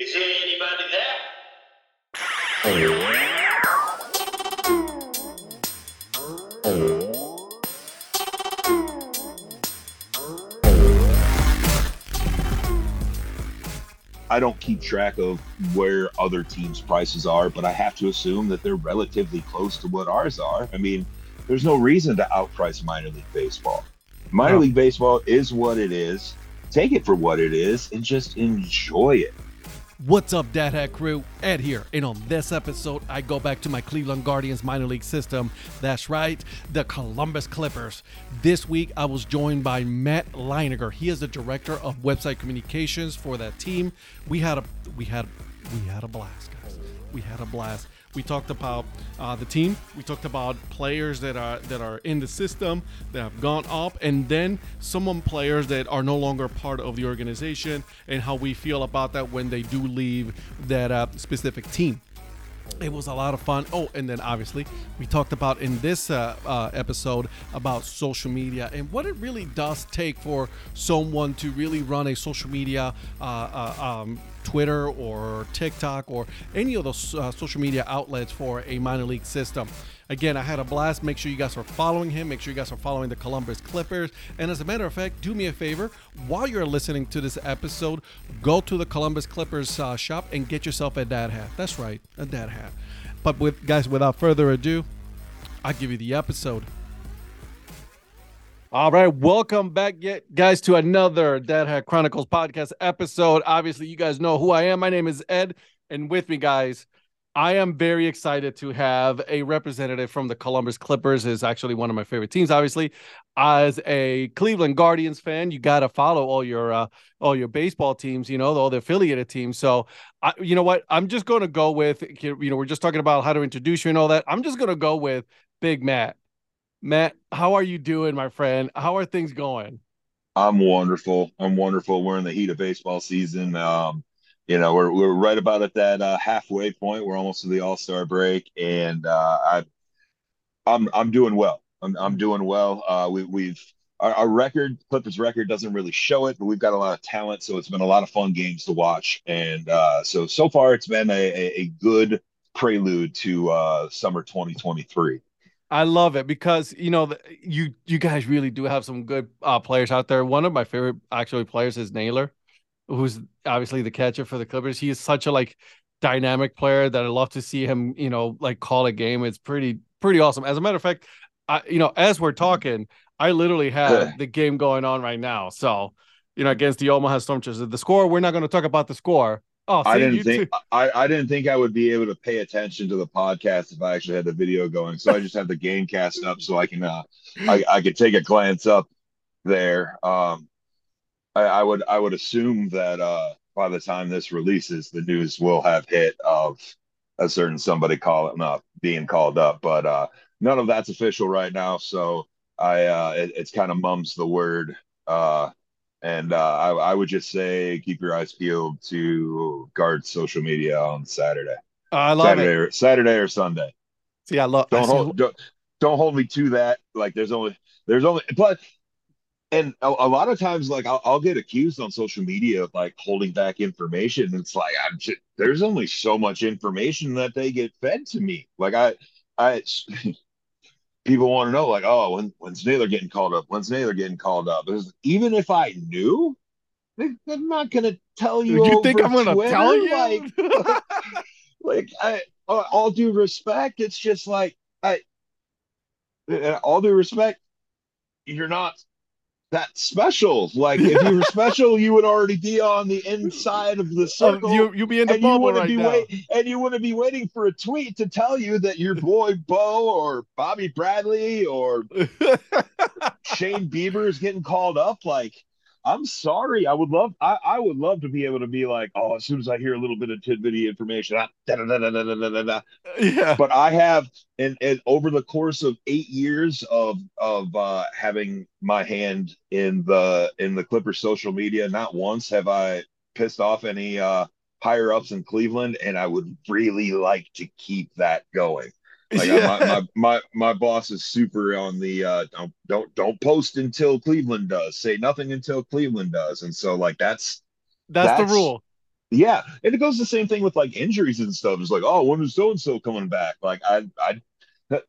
Is there anybody there? I don't keep track of where other teams' prices are, but I have to assume that they're relatively close to what ours are. I mean, there's no reason to outprice minor league baseball. Minor No. league baseball is what it is. Take it for what it is and just enjoy it. What's up, Dad Hat Crew? Ed here, and on this episode, I go back to my Cleveland Guardians minor league system. That's right, the Columbus Clippers. This week, I was joined by Matt Leininger. He is the director of website communications for that team. We had a we had we had a blast, guys. We had a blast. We talked about uh, the team. We talked about players that are that are in the system that have gone up, and then some players that are no longer part of the organization, and how we feel about that when they do leave that uh, specific team. It was a lot of fun. Oh, and then obviously we talked about in this uh, uh, episode about social media and what it really does take for someone to really run a social media, uh, uh, um, Twitter or TikTok or any of those uh, social media outlets for a minor league system. Again, I had a blast. Make sure you guys are following him. Make sure you guys are following the Columbus Clippers. And as a matter of fact, do me a favor while you're listening to this episode, go to the Columbus Clippers uh, shop and get yourself a dad hat. That's right, a dad hat. But with guys, without further ado, I'll give you the episode. All right, welcome back, yet guys, to another Dad Hat Chronicles podcast episode. Obviously, you guys know who I am. My name is Ed, and with me, guys, I am very excited to have a representative from the Columbus Clippers. is actually one of my favorite teams. Obviously, as a Cleveland Guardians fan, you got to follow all your uh, all your baseball teams. You know, all the affiliated teams. So, I, you know what? I'm just going to go with. You know, we're just talking about how to introduce you and all that. I'm just going to go with Big Matt. Matt, how are you doing, my friend? How are things going? I'm wonderful. I'm wonderful. We're in the heat of baseball season. Um, you know, we're we're right about at that uh, halfway point. We're almost to the All Star break, and uh, I, I'm I'm doing well. I'm I'm doing well. Uh, we we've our, our record, Clippers record, doesn't really show it, but we've got a lot of talent, so it's been a lot of fun games to watch. And uh, so so far, it's been a a, a good prelude to uh, summer 2023. I love it because you know you you guys really do have some good uh, players out there. One of my favorite actually players is Naylor, who's obviously the catcher for the Clippers. He is such a like dynamic player that I love to see him. You know, like call a game. It's pretty pretty awesome. As a matter of fact, I, you know, as we're talking, I literally have the game going on right now. So, you know, against the Omaha Storm Chasers, the score. We're not going to talk about the score. Oh, I didn't think too. I, I didn't think I would be able to pay attention to the podcast if I actually had the video going. So I just have the game cast up so I can uh I, I could take a glance up there. Um I, I would I would assume that uh by the time this releases the news will have hit of a certain somebody calling up being called up, but uh none of that's official right now. So I uh it, it's kind of mums the word uh and uh, I, I would just say keep your eyes peeled to guard social media on Saturday, I love Saturday it. or Saturday or Sunday. See, I love. Don't hold don't, don't hold me to that. Like there's only there's only but and a, a lot of times like I'll, I'll get accused on social media of like holding back information. It's like I'm just there's only so much information that they get fed to me. Like I I people want to know like oh when when's Naylor getting called up? When's Naylor getting called up? There's, even if I knew, they're not gonna tell you. you think I'm going to Twitter, tell you? Like, like I all all due respect, it's just like I uh, all due respect, you're not that special. Like if you were special, you would already be on the inside of the Oh, circle. you you be in the bubble right now. wait, and you wouldn't be waiting for a tweet to tell you that your boy Bo or Bobby Bradley or Shane Bieber is getting called up. Like, I'm sorry. I would love I, I would love to be able to be like, oh, as soon as I hear a little bit of tidbitty information, da, da, da, da, da, da, da, da. yeah. but I have and, and over the course of eight years of of uh having my hand in the in the Clippers social media, not once have I pissed off any uh higher ups in Cleveland, and I would really like to keep that going. Like I- my, my my my boss is super on the uh don't don't don't post until Cleveland does. Say nothing until Cleveland does. And so like that's that's, that's- the rule. Yeah, and it goes the same thing with like injuries and stuff. It's like, oh, when is so and so coming back? Like I, I,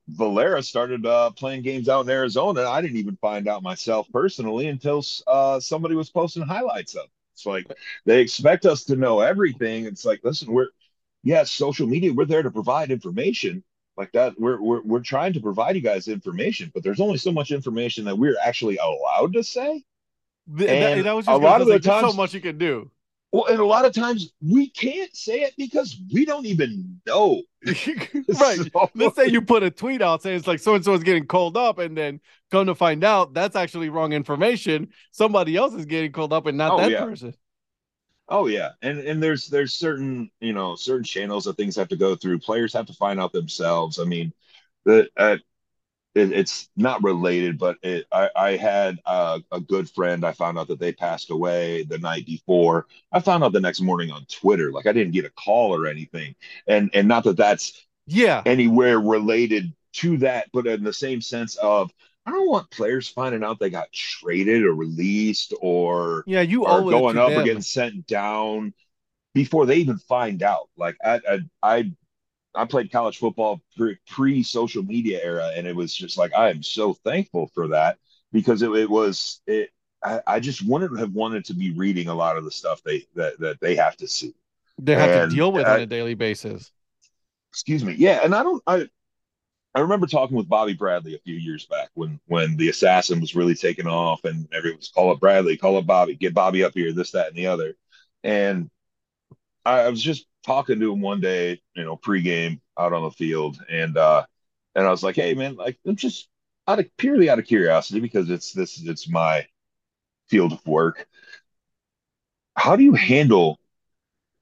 Valera started uh, playing games out in Arizona. I didn't even find out myself personally until uh, somebody was posting highlights of. It. It's like they expect us to know everything. It's like, listen, we're yes, social media. We're there to provide information like that. We're we're we're trying to provide you guys information, but there's only so much information that we're actually allowed to say. And that, that was just a lot of the times, so much you can do. Well, and a lot of times we can't say it because we don't even know. right. So, Let's say you put a tweet out saying it's like so and so is getting called up, and then come to find out that's actually wrong information. Somebody else is getting called up and not oh, that yeah. person. Oh yeah, and and there's there's certain you know certain channels that things have to go through. Players have to find out themselves. I mean, the uh, it, it's not related, but it, I, I had a, a, good friend. I found out that they passed away the night before. I found out the next morning on Twitter. Like I didn't get a call or anything, and and not that that's yeah anywhere related to that, but in the same sense of I don't want players finding out they got traded or released or yeah you are going up them. or getting sent down before they even find out. Like I I, I I played college football pre social media era, and it was just like I am so thankful for that because it, it was it. I, I, just wouldn't have wanted to be reading a lot of the stuff they that that they have to see. They have and to deal with I, on a daily basis. Excuse me. Yeah, and I don't. I I remember talking with Bobby Bradley a few years back when when the assassin was really taking off, and everyone was call up Bradley, call up Bobby, get Bobby up here, this, that, and the other. And I, I was just talking to him one day, you know, pregame out on the field, and uh, and I was like, hey man, like I'm just out of purely out of curiosity because it's this it's my field of work. How do you handle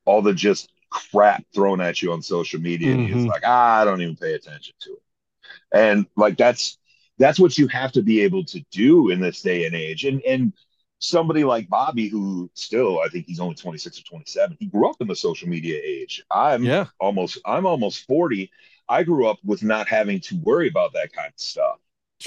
all the just crap thrown at you on social media? Mm-hmm. And he's like, ah, I don't even pay attention to it. And like that's that's what you have to be able to do in this day and age. And and somebody like Bobby, who still, I think he's only 26 or 27, he grew up in the social media age. I'm yeah. almost, I'm almost 40. I grew up with not having to worry about that kind of stuff.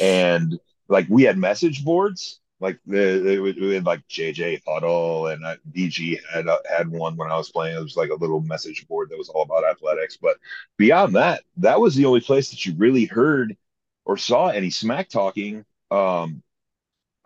And like we had message boards, like the, we had like JJ Huddle and uh, DG had uh, had one when I was playing. It was like a little message board that was all about athletics. But beyond that, that was the only place that you really heard or saw any smack talking um,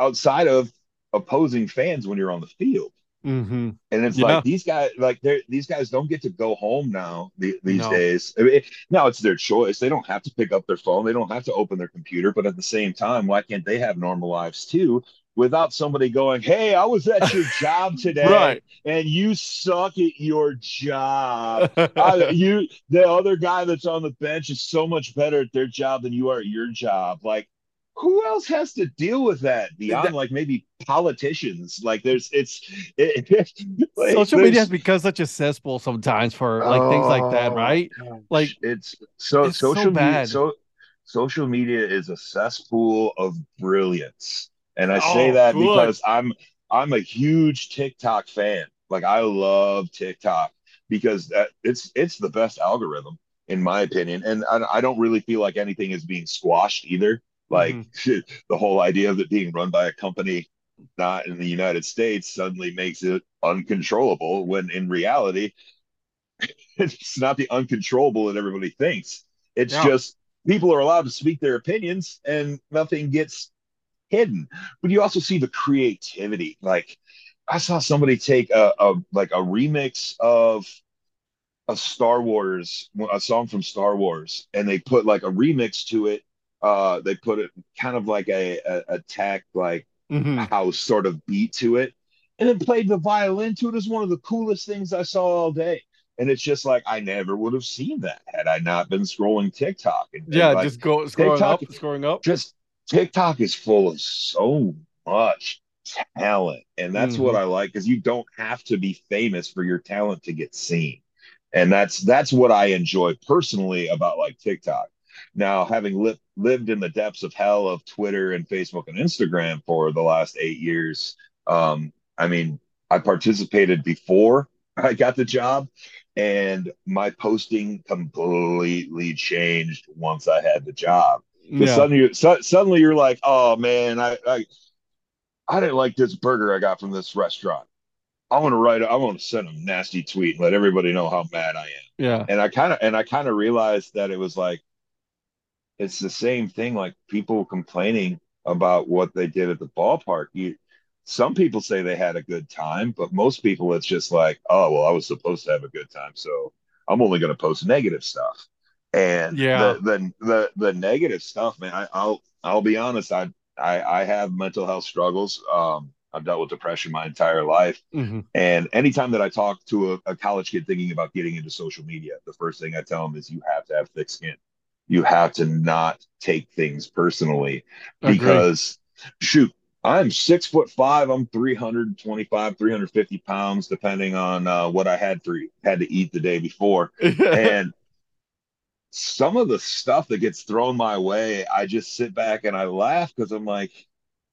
outside of opposing fans when you're on the field. Mm-hmm. And it's yeah. like these guys, like they these guys don't get to go home now the, these no. days. I mean, now it's their choice. They don't have to pick up their phone. They don't have to open their computer. But at the same time, why can't they have normal lives too? Without somebody going, "Hey, I was at your job today, right. and you suck at your job. I, you, the other guy that's on the bench is so much better at their job than you are at your job. Like, who else has to deal with that beyond that, like maybe politicians like there's it's it, like, social media has become such a cesspool sometimes for like oh, things like that oh, right gosh. like it's so it's social so media so social media is a cesspool of brilliance and i oh, say that good. because i'm i'm a huge tiktok fan like i love tiktok because that it's it's the best algorithm in my opinion and I, I don't really feel like anything is being squashed either like mm-hmm. the whole idea of it being run by a company not in the United States suddenly makes it uncontrollable when in reality it's not the uncontrollable that everybody thinks. It's yeah. just people are allowed to speak their opinions and nothing gets hidden. But you also see the creativity. Like I saw somebody take a, a like a remix of a Star Wars, a song from Star Wars, and they put like a remix to it uh, they put it kind of like a, a, tech like mm-hmm. house sort of beat to it, and then played the violin to it as one of the coolest things I saw all day. And it's just like I never would have seen that had I not been scrolling TikTok. And, yeah, and like, just go scrolling TikTok, up, scrolling up. Just TikTok is full of so much talent, and that's mm-hmm. what I like because you don't have to be famous for your talent to get seen, and that's that's what I enjoy personally about like TikTok. Now, having li- lived in the depths of hell of Twitter and Facebook and Instagram for the last eight years, um, I mean, I participated before I got the job, and my posting completely changed once I had the job. Yeah. Suddenly, so, suddenly you're like, oh man, I, I I didn't like this burger I got from this restaurant. I want to write, I want to send a nasty tweet and let everybody know how mad I am. Yeah. And I kind of, and I kind of realized that it was like, it's the same thing, like people complaining about what they did at the ballpark. You, some people say they had a good time, but most people, it's just like, oh, well, I was supposed to have a good time. So I'm only going to post negative stuff. And yeah, the, the, the, the negative stuff, man, I, I'll, I'll be honest. I, I, I have mental health struggles. Um, I've dealt with depression my entire life. mm-hmm. And anytime that I talk to a, a, college kid thinking about getting into social media, the first thing I tell them is you have to have thick skin. You have to not take things personally because shoot, I'm six foot five. I'm 325, 350 pounds, depending on uh, what I had for had to eat the day before. and some of the stuff that gets thrown my way, I just sit back and I laugh because I'm like,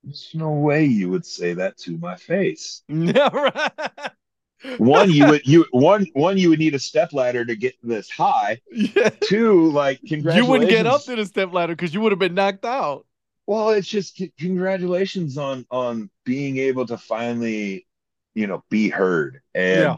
there's no way you would say that to my face. Yeah, right. one, you would you one one you would need a step ladder to get this high. Yeah. Two, like congratulations. You wouldn't get up to the step ladder because you would have been knocked out. Well, it's just congratulations on on being able to finally, you know, be heard. And yeah.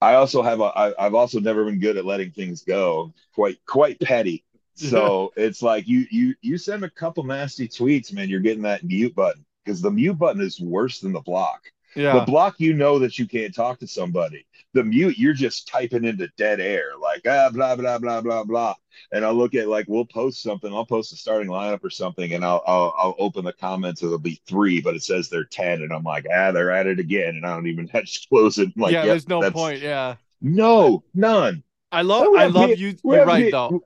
I also have a I, I've also never been good at letting things go. Quite quite petty. So it's like you you you send a couple nasty tweets, man, you're getting that mute button because the mute button is worse than the block. Yeah. The block, you know that you can't talk to somebody. The mute, you're just typing into dead air, like ah blah blah blah blah blah. And I'll look at like we'll post something. I'll post a starting lineup or something, and I'll I'll, I'll open the comments. It'll be three, but it says they're ten, and I'm like ah they're at it again, and I don't even have to close it. I'm like yeah, yep, there's no point. Yeah. No, none. I love I love you. You're right though.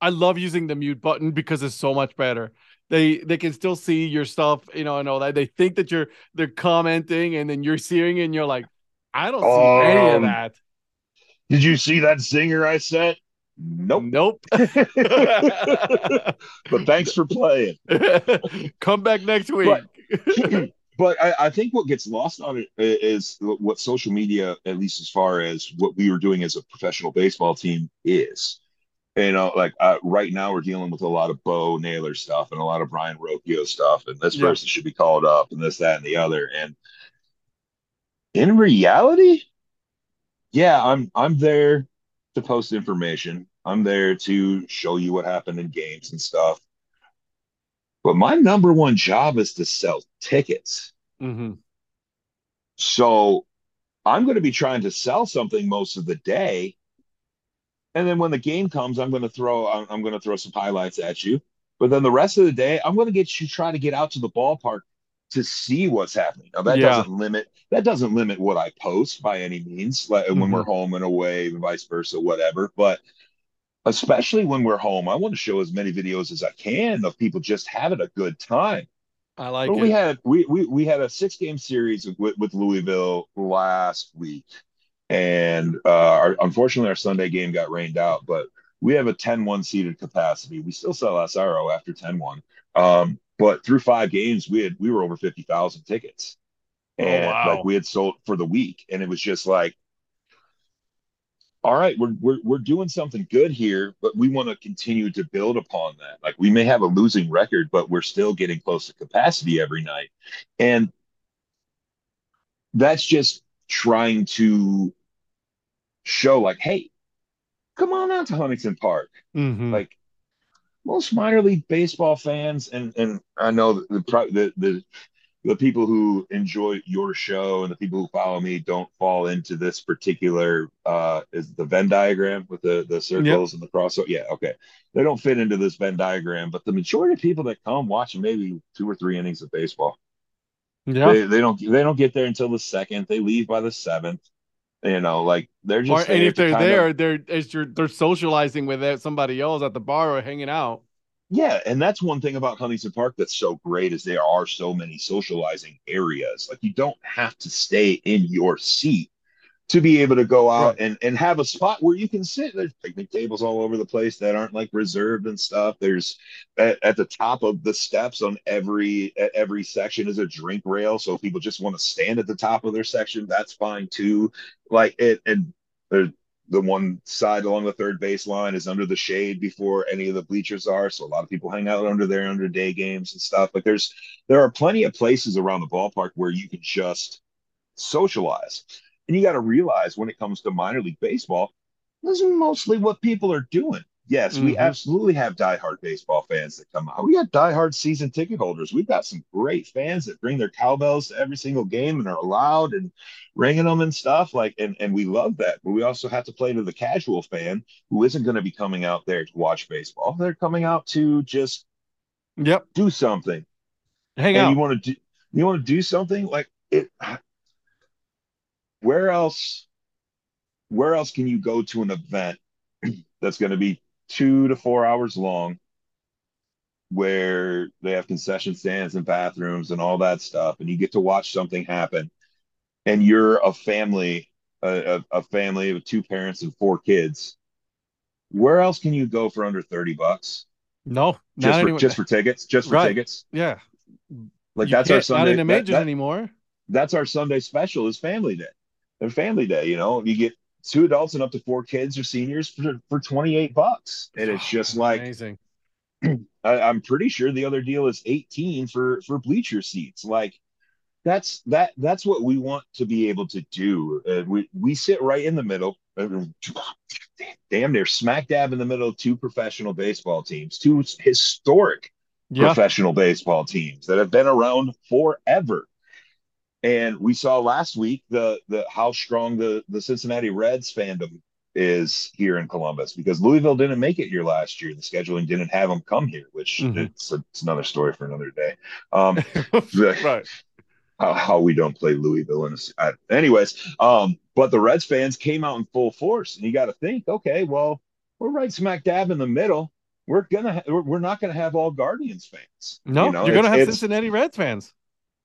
I love using the mute button because it's so much better. They they can still see your stuff, you know, and all that. They think that you're they're commenting, and then you're seeing it, and you're like, I don't see um, any of um, that. Did you see that singer I sent? Nope. Nope. but thanks for playing. Come back next week. But, but I, I, think what gets lost on it is what social media, at least as far as what we were doing as a professional baseball team, is you know, like uh, right now we're dealing with a lot of Bo Naylor stuff and a lot of Brayan Rocchio stuff, and this yeah. person should be called up, and this, that, and the other. And in reality, yeah, I'm I'm there to post information. I'm there to show you what happened in games and stuff. But my number one job is to sell tickets. Mm-hmm. So I'm going to be trying to sell something most of the day and then when the game comes, I'm going to throw I'm, I'm going to throw some highlights at you. But then the rest of the day, I'm going to get you try to get out to the ballpark to see what's happening. Now that yeah. doesn't limit that doesn't limit what I post by any means. Like mm-hmm. when we're home and away, and vice versa, whatever. But especially when we're home, I want to show as many videos as I can of people just having a good time. I like but it. We had we, we we had a six game series with, with Louisville last week, and uh, our, unfortunately, our Sunday game got rained out, but we have a 10 1 seated capacity. We still sell SRO after 10 1. Um, but through five games, we had we were over 50,000 tickets. Oh, and oh, wow. like we had sold for the week. And it was just like, all right, we're, we're, we're doing something good here, but we want to continue to build upon that. Like we may have a losing record, but we're still getting close to capacity every night. And that's just trying to show like, hey, come on out to Huntington Park. Mm-hmm. Like most minor league baseball fans, and and I know the the the the people who enjoy your show and the people who follow me don't fall into this particular uh is the Venn diagram with the the circles yep. and the cross. Yeah, okay. They don't fit into this Venn diagram, but the majority of people that come watch maybe two or three innings of baseball. Yeah. They, they don't they don't get there until the second. They leave by the seventh. You know, like they're just. Or, and if they're there, of, they're as you're they're socializing with somebody else at the bar or hanging out. Yeah, and that's one thing about Huntington Park that's so great is there are so many socializing areas. Like you don't have to stay in your seat to be able to go out right. and, and have a spot where you can sit. There's picnic tables all over the place that aren't like reserved and stuff. There's at, at the top of the steps on every at every section is a drink rail. So if people just want to stand at the top of their section, that's fine too. Like it and there's the one side along the third base line is under the shade before any of the bleachers are. So a lot of people hang out under there under day games and stuff. Like there's there are plenty of places around the ballpark where you can just socialize. And you got to realize when it comes to minor league baseball, this is mostly what people are doing. Yes, mm-hmm. we absolutely have diehard baseball fans that come out. We got diehard season ticket holders. We've got some great fans that bring their cowbells to every single game and are loud and ringing them and stuff. Like, and and we love that. But we also have to play to the casual fan who isn't going to be coming out there to watch baseball. They're coming out to just yep do something. Hang and out. You want to do you want to do something like it. Where else? Where else can you go to an event that's going to be two to four hours long where they have concession stands and bathrooms and all that stuff and you get to watch something happen and you're a family a, a, family of two parents and four kids where else can you go for under 30 bucks? No just for, just for tickets just for right. tickets? Yeah. Like you that's our sunday not in the majors that, that, anymore. that's our sunday special is family day and family day you know you get two adults and up to four kids or seniors for, for 28 bucks. And it's just like amazing. I, I'm pretty sure the other deal is 18 for for bleacher seats. Like that's that that's what we want to be able to do. Uh, we we sit right in the middle, uh, damn near smack dab in the middle of two professional baseball teams, two historic yeah. professional baseball teams that have been around forever. And we saw last week the the how strong the the Cincinnati Reds fandom is here in Columbus because Louisville didn't make it here last year. The scheduling didn't have them come here, which mm-hmm. it's, it's another story for another day. Um, right. How, how, we don't play Louisville in a, anyways. Um, but the Reds fans came out in full force, and you got to think, okay, well, we're right smack dab in the middle. We're gonna, ha- we're not gonna have all Guardians fans. No, you know, you're gonna have Cincinnati Reds fans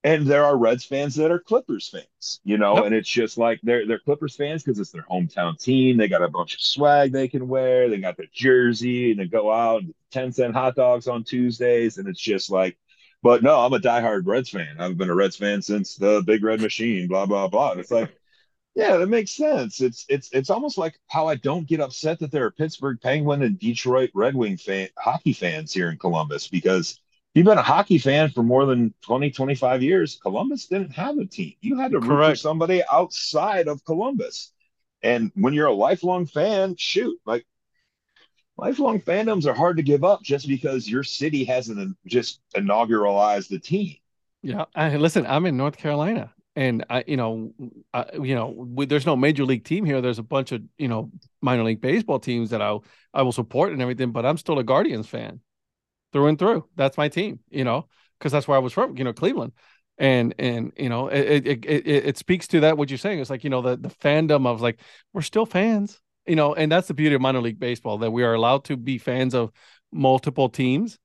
and there are Reds fans that are Clippers fans, you know, yep. and it's just like they're they're Clippers fans because it's their hometown team. They got a bunch of swag they can wear. They got their jersey and they go out and ten cent hot dogs on Tuesdays, and it's just like. But no, I'm a diehard Reds fan. I've been a Reds fan since the Big Red Machine. Blah blah blah. And it's like, yeah, that makes sense. It's it's it's almost like how I don't get upset that there are Pittsburgh Penguin and Detroit Red Wing fan hockey fans here in Columbus because you've been a hockey fan for more than 20, 25 years. Columbus didn't have a team. You had to root for somebody outside of Columbus. And when you're a lifelong fan, shoot, like lifelong fandoms are hard to give up just because your city hasn't just inauguralized the team. Yeah. I, listen, I'm in North Carolina and I, you know, I, you know, we, there's no major league team here. There's a bunch of, you know, minor league baseball teams that I, I will support and everything, but I'm still a Guardians fan through and through. That's my team, you know, because that's where I was from, you know, Cleveland. And and you know, it, it it it speaks to that what you're saying. It's like, you know, the the fandom of like, we're still fans, you know, and that's the beauty of minor league baseball, that we are allowed to be fans of multiple teams,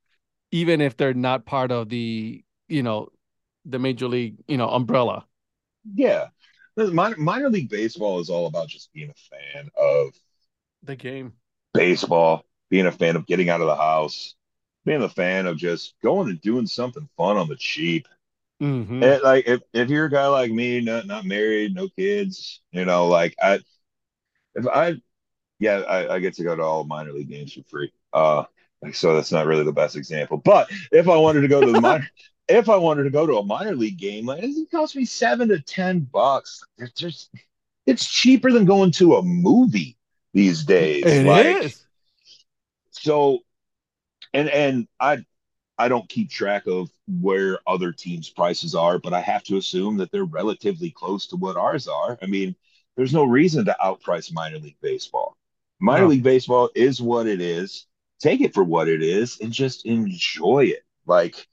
even if they're not part of the, you know, the major league, you know, umbrella. Yeah. Minor, minor league baseball is all about just being a fan of the game, baseball, being a fan of getting out of the house, being a fan of just going and doing something fun on the cheap. Mm-hmm. And like if, if you're a guy like me, not not married, no kids, you know, like I if I yeah, I, I get to go to all minor league games for free. Uh so that's not really the best example. But if I wanted to go to the minor if I wanted to go to a minor league game, like it cost me seven to ten bucks. It's just it's cheaper than going to a movie these days. It like, is. So and and I I don't keep track of where other teams' prices are, but I have to assume that they're relatively close to what ours are. I mean, there's no reason to outprice minor league baseball. Minor no. league baseball is what it is. Take it for what it is and just enjoy it. Like,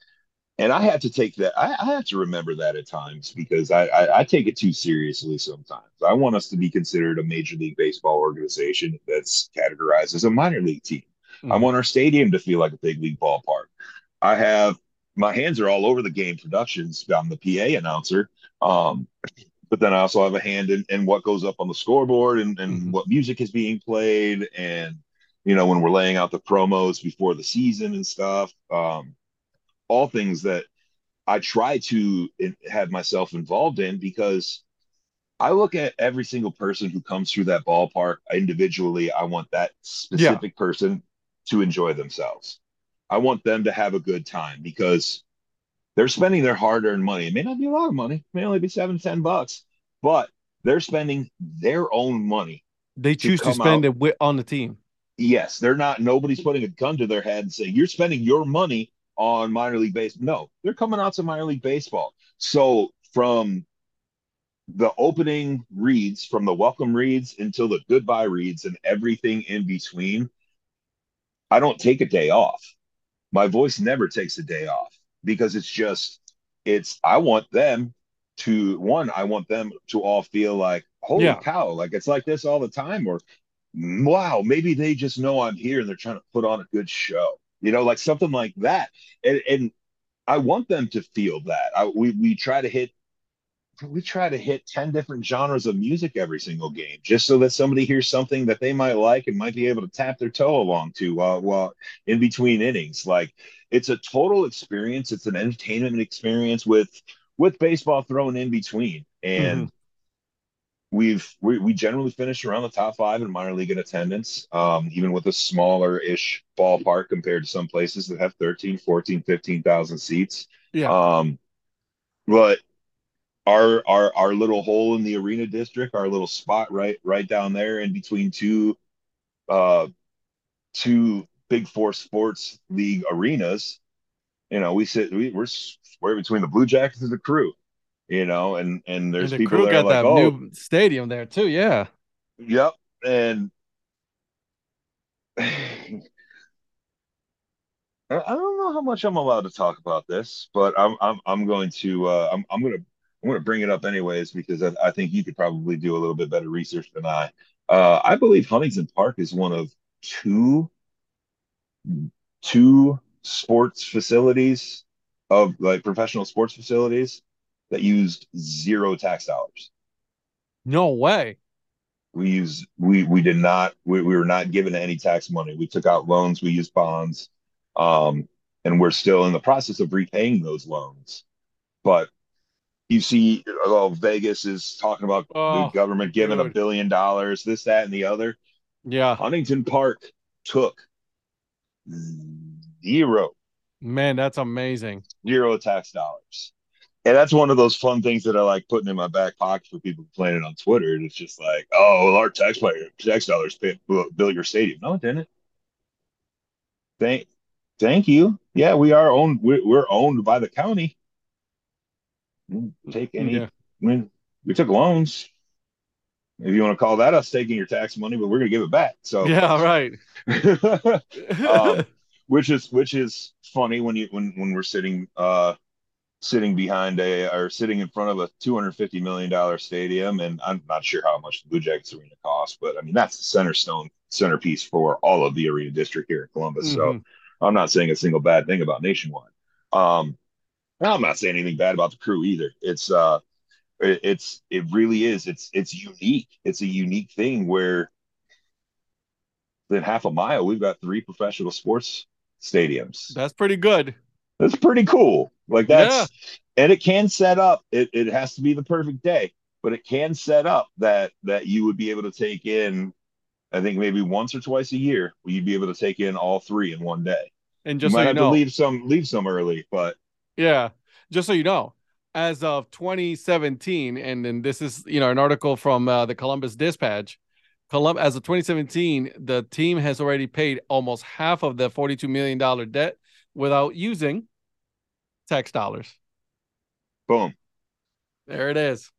and I have to take that. I, I have to remember that at times because I, I, I take it too seriously sometimes. I want us to be considered a major league baseball organization that's categorized as a minor league team. Mm-hmm. I want our stadium to feel like a big league ballpark. I have my hands are all over the game productions. I'm the PA announcer. Um, but then I also have a hand in, in what goes up on the scoreboard and, and mm-hmm. what music is being played. And, you know, when we're laying out the promos before the season and stuff, um, all things that I try to have myself involved in because I look at every single person who comes through that ballpark individually. I want that specific yeah. person to enjoy themselves. I want them to have a good time because they're spending their hard earned money. It may not be a lot of money, it may only be seven, ten bucks, but they're spending their own money. They choose to, to spend out. it on the team. Yes, they're not. Nobody's putting a gun to their head and saying you're spending your money on minor league baseball. No, they're coming out to minor league baseball. So from the opening reads, from the welcome reads until the goodbye reads, and everything in between, I don't take a day off. My voice never takes a day off because it's just it's I want them to one, I want them to all feel like, holy yeah. cow, like it's like this all the time, or wow, maybe they just know I'm here and they're trying to put on a good show, you know, like something like that. And, and I want them to feel that. I, we we try to hit we try to hit 10 different genres of music every single game just so that somebody hears something that they might like and might be able to tap their toe along to while while in between innings like it's a total experience it's an entertainment experience with with baseball thrown in between. And mm-hmm. we've we, we generally finish around the top five in minor league in attendance, um, even with a smaller ish ballpark compared to some places that have 13, 14, 15,000 seats. Yeah. Um, but our our our little hole in the arena district, our little spot right right down there in between two uh two big four sports league arenas you know, we sit, we, we're square between the Blue Jackets and the crew, you know, and and there's and the people crew got that like, oh, new stadium there too. Yeah. Yep. And I don't know how much I'm allowed to talk about this, but I'm I'm I'm going to uh, I'm I'm gonna I'm gonna bring it up anyways because I, I think you could probably do a little bit better research than I. Uh, I believe Huntington Park is one of two two sports facilities of like professional sports facilities that used zero tax dollars. No way. We use we we did not we, we were not given any tax money. We took out loans, we used bonds, um, and we're still in the process of repaying those loans. But you see, oh, Vegas is talking about oh, the government giving dude. a billion dollars, this, that, and the other. Yeah. Huntington Park took zero. Man, that's amazing. Zero tax dollars. And that's one of those fun things that I like putting in my back pocket for people complaining on Twitter. And it's just like, oh, well, our taxpayer tax dollars pay, build your stadium. No, it didn't. Thank, thank you. Yeah, we are owned. We're, we're owned by the county. Take any. Yeah. I mean, we took loans. If you want to call that us taking your tax money, but we're going to give it back. So yeah, right. um, which is which is funny when you when when we're sitting uh sitting behind a or sitting in front of a 250 million dollar stadium and i'm not sure how much the blue jackets arena costs but i mean that's the center stone centerpiece for all of the arena district here in columbus mm-hmm. so i'm not saying a single bad thing about nationwide um i'm not saying anything bad about the crew either it's uh it, it's it really is it's it's unique it's a unique thing where within half a mile we've got three professional sports stadiums. That's pretty good. That's pretty cool. Like that's yeah. and it can set up. It it has to be the perfect day, but it can set up that that you would be able to take in. I think maybe once or twice a year, you'd be able to take in all three in one day. And just you might so have know, to leave some leave some early, but yeah, just so you know, as of 2017, and then this is you know an article from uh, the Columbus Dispatch. Colum- as of 2017, the team has already paid almost half of the 42 million dollar debt without using tax dollars. Boom. There it is.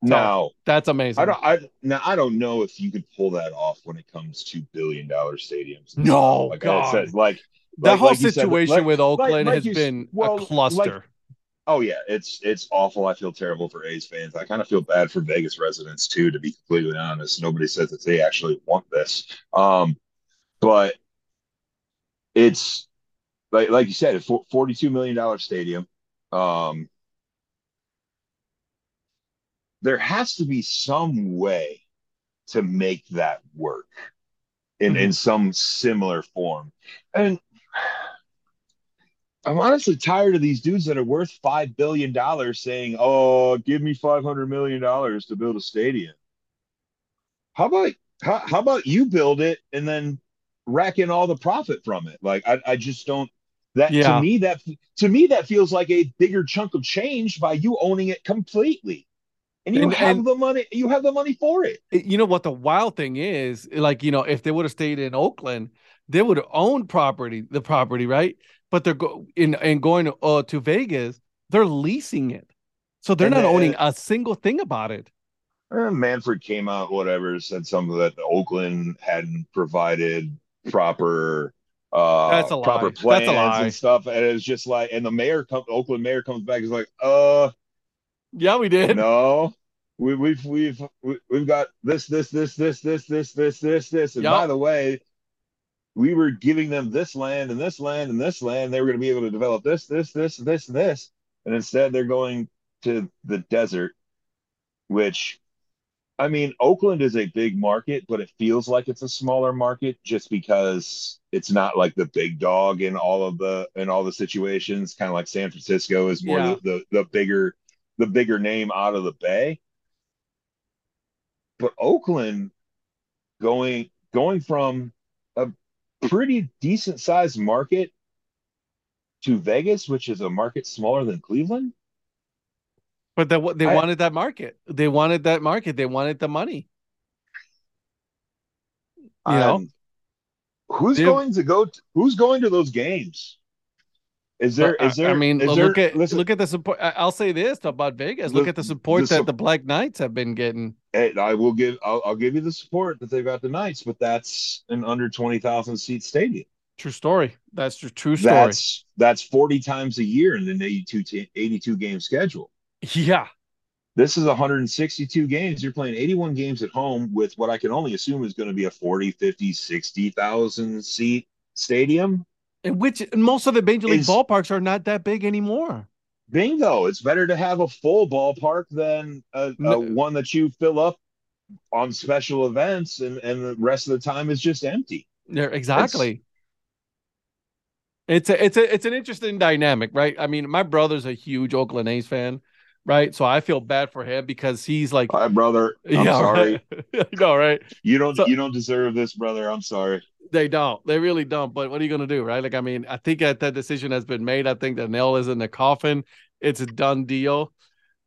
now that's amazing. I don't. I now I don't know if you could pull that off when it comes to billion dollar stadiums. No, like God. I said, like the like, whole like situation said, with Oakland has been well, a cluster. Oh yeah, it's it's awful. I feel terrible for A's fans. I kind of feel bad for Vegas residents too, to be completely honest. Nobody says that they actually want this. Um, but it's like like you said, a forty-two million dollar stadium. Um, there has to be some way to make that work in mm-hmm. in some similar form, and I'm honestly tired of these dudes that are worth five billion dollars saying, "Oh, give me five hundred million dollars to build a stadium." How about how, how about you build it and then rack in all the profit from it? Like I, I just don't. That yeah. to me that to me that feels like a bigger chunk of change by you owning it completely. and you And- have and- the money. You have the money for it. It- you know what the wild thing is like you know if they would have stayed in oakland they would owned property the property right but they're go in and going uh, to vegas they're leasing it so they're And not owning a single thing about it Uh, Manfred came out, whatever, said something that Oakland hadn't provided proper uh That's a lie. proper That's a plans lie. and stuff. And it's just like, and the mayor, come, Oakland mayor comes back, is like, uh, yeah we did no, we, we've we've we- we've got this this this this this this this this this. And Yup. by the way, we were giving them this land and this land and this land. They were going to be able to develop this this this this this, and instead they're going to the desert, which. I mean, Oakland is a big market, but it feels like it's a smaller market just because it's not like the big dog in all of the in all the situations. Kind of like San Francisco is more Yeah. the, the the bigger the bigger name out of the bay. But Oakland going going from pretty decent sized market to Vegas, which is a market smaller than Cleveland. but they, wa- they I- wanted that market they wanted that market they wanted the money You know? Um, who's They've- going to go? t- who's going to those games? Is there? But, Is there? I mean, look there- at listen, look at the support. I'll say this about Vegas. The- look at the support the that the Black Knights have been getting. hey, I will give. I'll, I'll give you the support that they've got the Knights, but that's an under twenty thousand seat stadium. True story. That's true. True story. That's that's forty times a year in an 82, 82 game schedule. yeah, This is 162 games. You're playing 81 games at home with what I can only assume is going to be a 40, 50, 60,000 seat stadium. And which most of the major league Is- ballparks are not that big anymore. Bingo. It's better to have a full ballpark than a, No. a one that you fill up on special events and, and the rest of the time is just empty. Yeah, exactly. It's a it's a it's an interesting dynamic, right? I mean, my brother's a huge Oakland A's fan, right? So I feel bad for him because he's like, Hi, brother. I'm yeah, sorry. right? Know, right? You don't So- you don't deserve this, brother. I'm sorry. They don't. They really don't. But what are you going to do, right? Like, I mean, I think that that decision has been made. I think the nail is in the coffin. It's a done deal.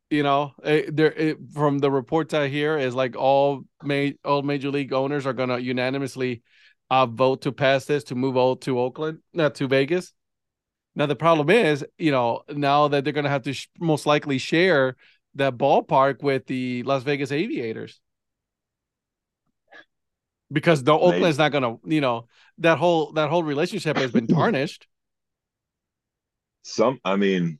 You know, Eh, there it, from the reports I hear is like all ma- all major league owners are going to unanimously uh, vote to pass this to move all to Oakland, not to Vegas. Now the problem is, you know, now that they're going to have to sh- most likely share that ballpark with the Las Vegas Aviators because the. Oakland's not going to, you know, that whole that whole relationship has been tarnished. Some I mean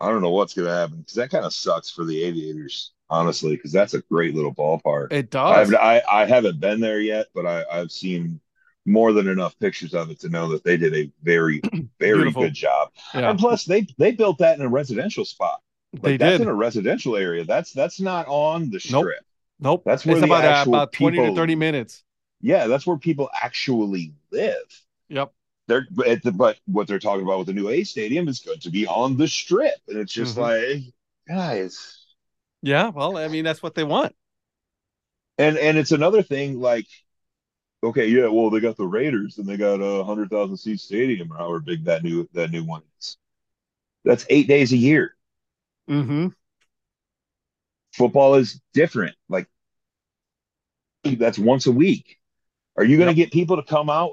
I don't know what's gonna happen because that kind of sucks for the aviators, honestly, because that's a great little ballpark. It I've, does. I I haven't been there yet, but I, I've seen more than enough pictures of it to know that they did a very, very Beautiful. good job. Yeah, And plus, they they built that in a residential spot. Like, they that's did. in a residential area. That's that's not on the strip. nope. That's where it's about uh, about twenty to thirty minutes. Yeah, that's where people actually live. Yep. They're the, but what they're talking about with the new A stadium is going to be on the strip, and it's just Mhm. like guys. Yeah. Well, I mean, that's what they want. And and it's another thing like, okay, yeah, well they got the Raiders and they got a hundred thousand seat stadium or however big that new that new one is. That's eight days a year. Mm-hmm. Football is different. Like that's once a week. Are you going to get people to come out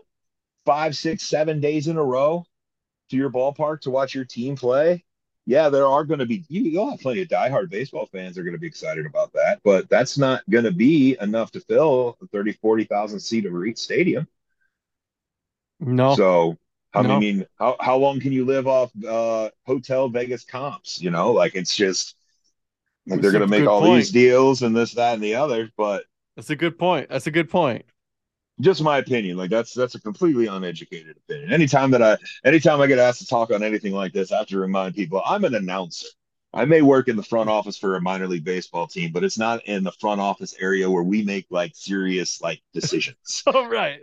five, six, seven days in a row to your ballpark to watch your team play? Yeah, there are going to be you, you'll have plenty of diehard baseball fans are going to be excited about that, but that's not going to be enough to fill a 30, 40,000 seat of each stadium. No. So, I No. mean, how, how long can you live off uh, hotel Vegas comps? You know, like it's just like they're going to make all point. these deals and this, that, and the other. But That's a good point. That's a good point. just my opinion, like that's that's a completely uneducated opinion. Anytime that I, anytime I get asked to talk on anything like this, I have to remind people I'm an announcer. I may work in the front office for a minor league baseball team, but it's not in the front office area where we make like serious like decisions. All right.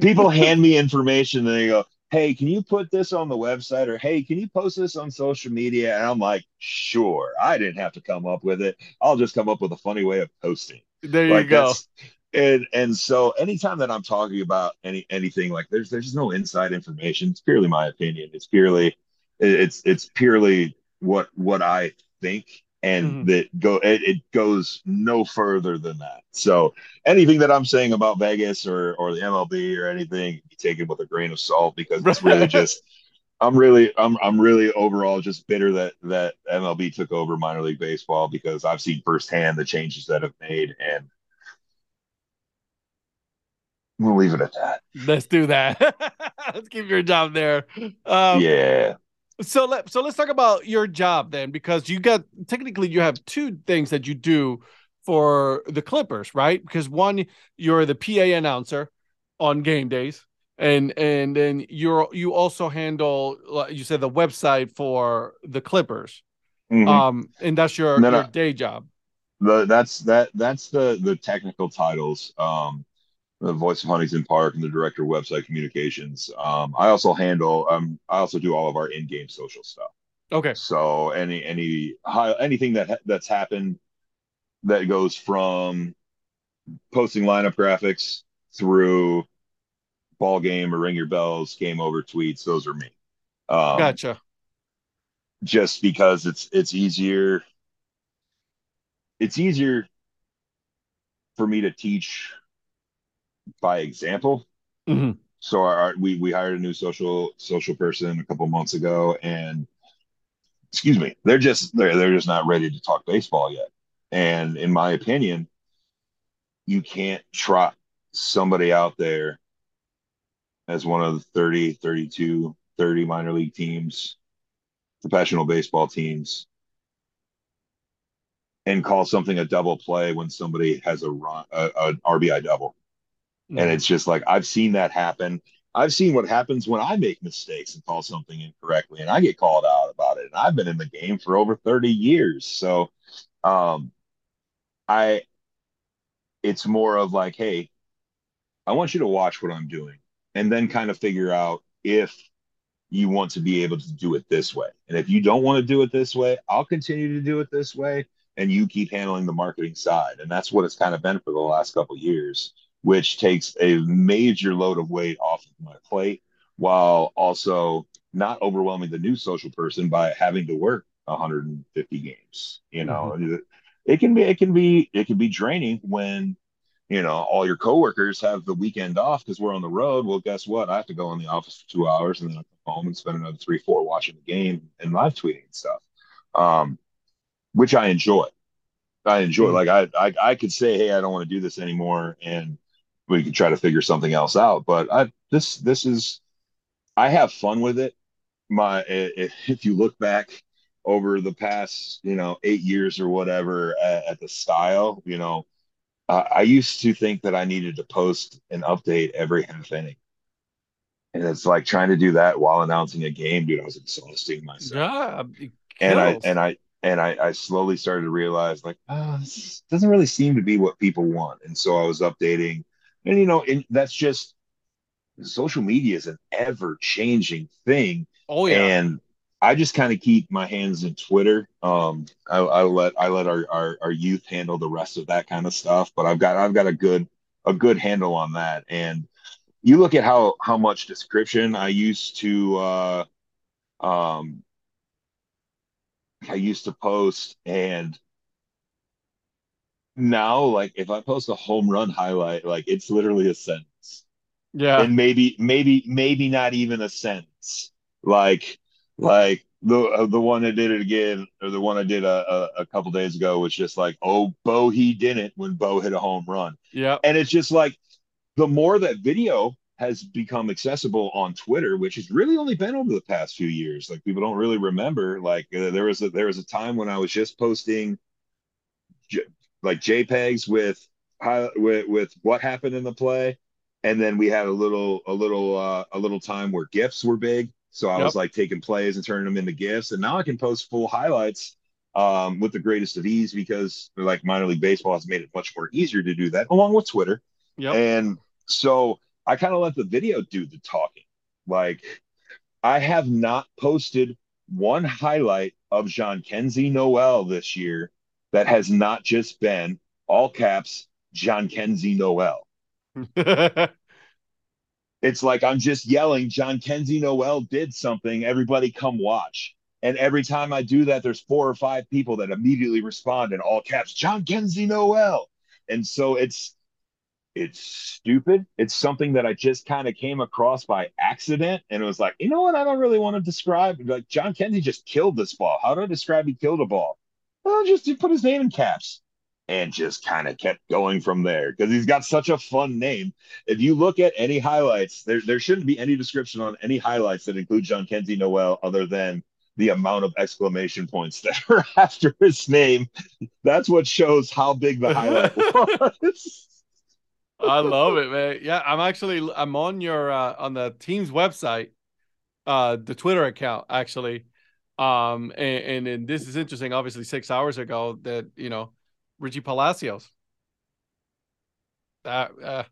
people hand me information and they go, Hey, can you put this on the website? Or hey, can you post this on social media? And I'm like, sure. I didn't have to come up with it. I'll just come up with a funny way of posting. There you go. and and so anytime that I'm talking about any anything like there's there's no inside information. It's purely my opinion. It's purely it's it's purely what what I think and Mhm. that go it, it goes no further than that. So anything that I'm saying about Vegas or or the MLB or anything, you take it with a grain of salt because it's really just I'm really I'm I'm really overall just bitter that that MLB took over minor league baseball because I've seen firsthand the changes that have made and we'll leave it at that. Let's do that. Let's keep your job there. Um, yeah. So let so let's talk about your job then, because you got technically you have two things that you do for the Clippers, right? Because one, you're the PA announcer on game days, and and then you're you also handle like you said the website for the Clippers, Mhm. um, and that's your No, no. your day job. the that's that that's the the technical titles um the voice of huntington park and the director of website communications. Um i also handle um i also do all of our in-game social stuff. Okay, so any any hi- anything that that's happened that goes from posting lineup graphics through ball game or ring your bells game over tweets those are me. Um gotcha. just because it's it's easier it's easier for me to teach by example. Mhm. So our, our- we we hired a new social social person a couple months ago, and excuse me, they're just they're they're just not ready to talk baseball yet. And in my opinion, you can't trot somebody out there as one of the 30, 32, 30 minor league teams, professional baseball teams, and call something a double play when somebody has a run a, a RBI double. Mm-hmm. And it's just like I've seen that happen. I've seen what happens when I make mistakes and call something incorrectly and I get called out about it. And I've been in the game for over 30 years. So um I it's more of like, hey, I want you to watch what I'm doing and then kind of figure out if you want to be able to do it this way. And if you don't want to do it this way, I'll continue to do it this way and you keep handling the marketing side. And that's what it's kind of been for the last couple years, which takes a major load of weight off of my plate while also not overwhelming the new social person by having to work 150 games. You know, it can be it can be it can be draining when you know all your coworkers have the weekend off because we're on the road. Well, guess what? I have to go in the office for two hours and then I come home and spend another three, four watching the game and live tweeting and stuff. Um, which I enjoy. I enjoy. Mhm. Like I, I, I could say, hey, I don't want to do this anymore, and we could try to figure something else out. But I, this, this is, I have fun with it. My, if you look back over the past, you know, eight years or whatever at, at the style, you know, uh, I used to think that I needed to post an update every half inning. And it's like trying to do that while announcing a game, dude. I was exhausting myself Yeah, and I and I and I, I slowly started to realize like oh, this doesn't really seem to be what people want and so I was updating and you know and that's just social media is an ever changing thing. Oh yeah, and I just kind of keep my hands in Twitter. Um I, I let I let our, our our youth handle the rest of that kind of stuff but I've got I've got a good a good handle on that. And you look at how how much description I used to uh um I used to post and now like if I post a home run highlight, like it's literally a sentence. yeah, And maybe maybe maybe not even a sentence. Like like the uh, the one that did it again, or the one I did a, a, a couple days ago was just like, oh, Bo he didn't when Bo hit a home run. yeah, And it's just like the more that video has become accessible on Twitter, which has really only been over the past few years. Like people don't really remember. Like uh, there was a there was a time when I was just posting j- like JPEGs with with with what happened in the play, and then we had a little a little uh, a little time where GIFs were big. So I Yep. was like taking plays and turning them into GIFs, and now I can post full highlights um, with the greatest of ease because like minor league baseball has made it much more easier to do that, along with Twitter. yep. And so I kind of let the video do the talking. Like I have not posted one highlight of Jhonkensy Noel this year that has not just been all caps Jhonkensy Noel. It's like I'm just yelling, Jhonkensy Noel did something. Everybody come watch. And every time I do that, there's four or five people that immediately respond in all caps, Jhonkensy Noel. And so it's it's stupid. It's something that I just kind of came across by accident. And it was like, you know what? I don't really want to describe like Jhonkensy just killed this ball. How do I describe he killed a ball? Well, just put his name in caps and just kind of kept going from there because he's got such a fun name. If you look at any highlights, there, there shouldn't be any description on any highlights that include Jhonkensy Noel other than the amount of exclamation points that are after his name. That's what shows how big the highlight was. I love it, man. Yeah, I'm actually I'm on your uh, on the team's website, uh, the Twitter account actually, um, and, and and this is interesting. Obviously, six hours ago that you know Richie Palacios. That uh,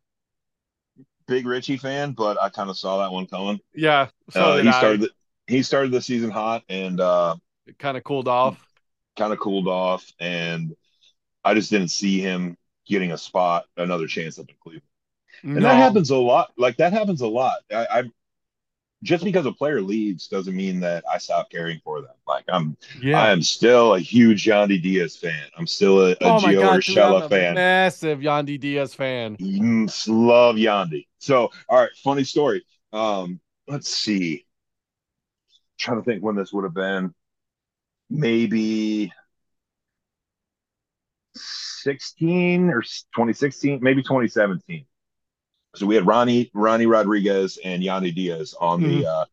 big Richie fan, but I kind of saw that one coming. Yeah, so uh, he I. started. The, he started the season hot and uh, it kind of cooled off. Kind of cooled off, and I just didn't see him getting a spot, another chance up in Cleveland. No. And that happens a lot. Like that happens a lot. I, I just because a player leaves doesn't mean that I stop caring for them. Like I'm, yeah. I am still a huge Yandy Diaz fan. I'm still a, a oh Gio God, Urshela fan. Massive Yandy Diaz fan. Mm, love Yandy. So, all right, funny story. Um, let's see. I'm trying to think when this would have been. Maybe 16 or 2016, maybe 2017. So we had Ronny Ronny Rodriguez and Yandy Diaz on mm-hmm. the uh,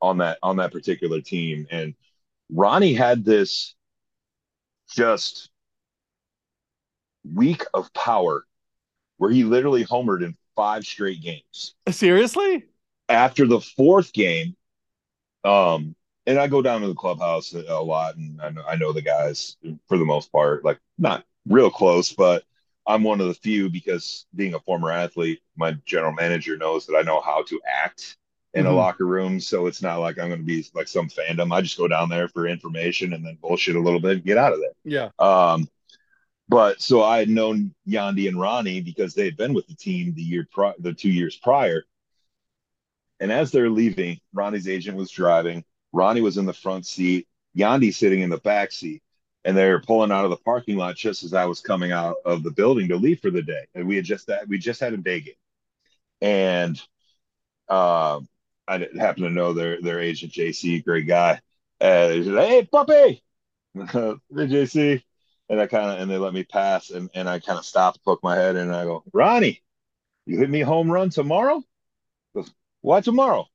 on that on that particular team, and Ronny had this just week of power where he literally homered in five straight games. Seriously? After the fourth game, um, and I go down to the clubhouse a lot, and I know, I know the guys for the most part, like not real close, but I'm one of the few because being a former athlete, my general manager knows that I know how to act in mm-hmm. a locker room. So it's not like I'm going to be like some fandom. I just go down there for information and then bullshit a little bit and get out of there. Yeah. Um, but so I had known Yandy and Ronny because they had been with the team the year pri- the two years prior. And as they're leaving, Ronny's agent was driving. Ronny was in the front seat. Yandy sitting in the back seat and they were pulling out of the parking lot just as I was coming out of the building to leave for the day. And we had just that we just had a day game, and uh, I happened to know their their agent JC, great guy. Uh, said, hey, puppy, JC, and I kind of and they let me pass, and and I kind of stopped, poke my head, and I go, Ronny, you hit me home run tomorrow? Goes, why tomorrow?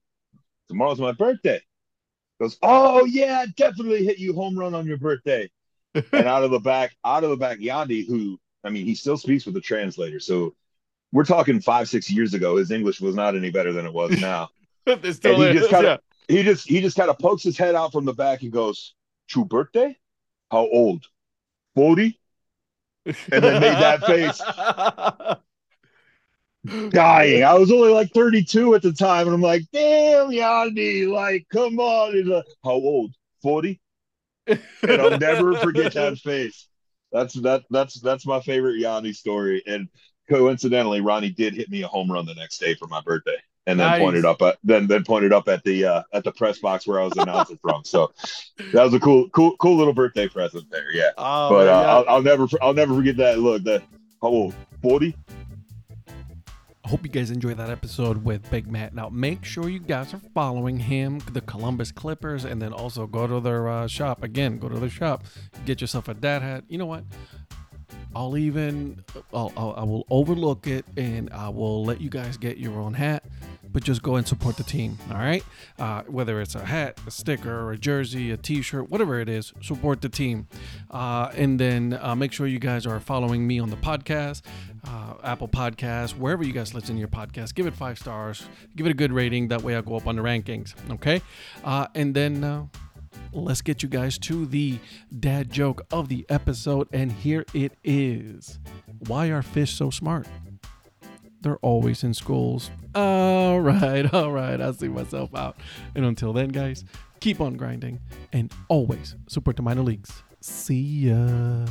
Tomorrow's my birthday. Goes, oh yeah, definitely hit you home run on your birthday and out of the back, out of the back, Yandy, who I mean, he still speaks with a translator. So we're talking five, six years ago. His English was not any better than it was now. and he just kind of yeah. he just he just kind of pokes his head out from the back and goes, "True birthday? How old? 40? And then made that face. Dying. I was only like 32 at the time, and I'm like, damn, Yandy, like, come on. He's like, how old? 40? and I'll never forget that face. That's that that's that's my favorite Yandy story. And coincidentally, Ronny did hit me a home run the next day for my birthday, and then nice. pointed up at then then pointed up at the uh, at the press box where I was announcing from. So that was a cool cool cool little birthday present there. Yeah, oh, but uh, I'll, I'll never I'll never forget that look. That old forty? Hope you guys enjoyed that episode with Big Matt. Now, make sure you guys are following him, the Columbus Clippers, and then also go to their uh, shop. Again, go to their shop, get yourself a dad hat. You know what? I'll even, I'll, I'll, I will overlook it and I will let you guys get your own hat but just go and support the team. All right, uh, whether it's a hat, a sticker, a jersey, a T-shirt, whatever it is, support the team. Uh, and then uh, make sure you guys are following me on the podcast, uh, Apple Podcast, wherever you guys listen to your podcast. Give it five stars, give it a good rating. That way, I'll go up on the rankings. Okay, uh, and then uh, let's get you guys to the dad joke of the episode. And here it is Why are fish so smart? They're always in schools. All right, all right. I'll see myself out. And until then, guys, keep on grinding and always support the minor leagues. See ya.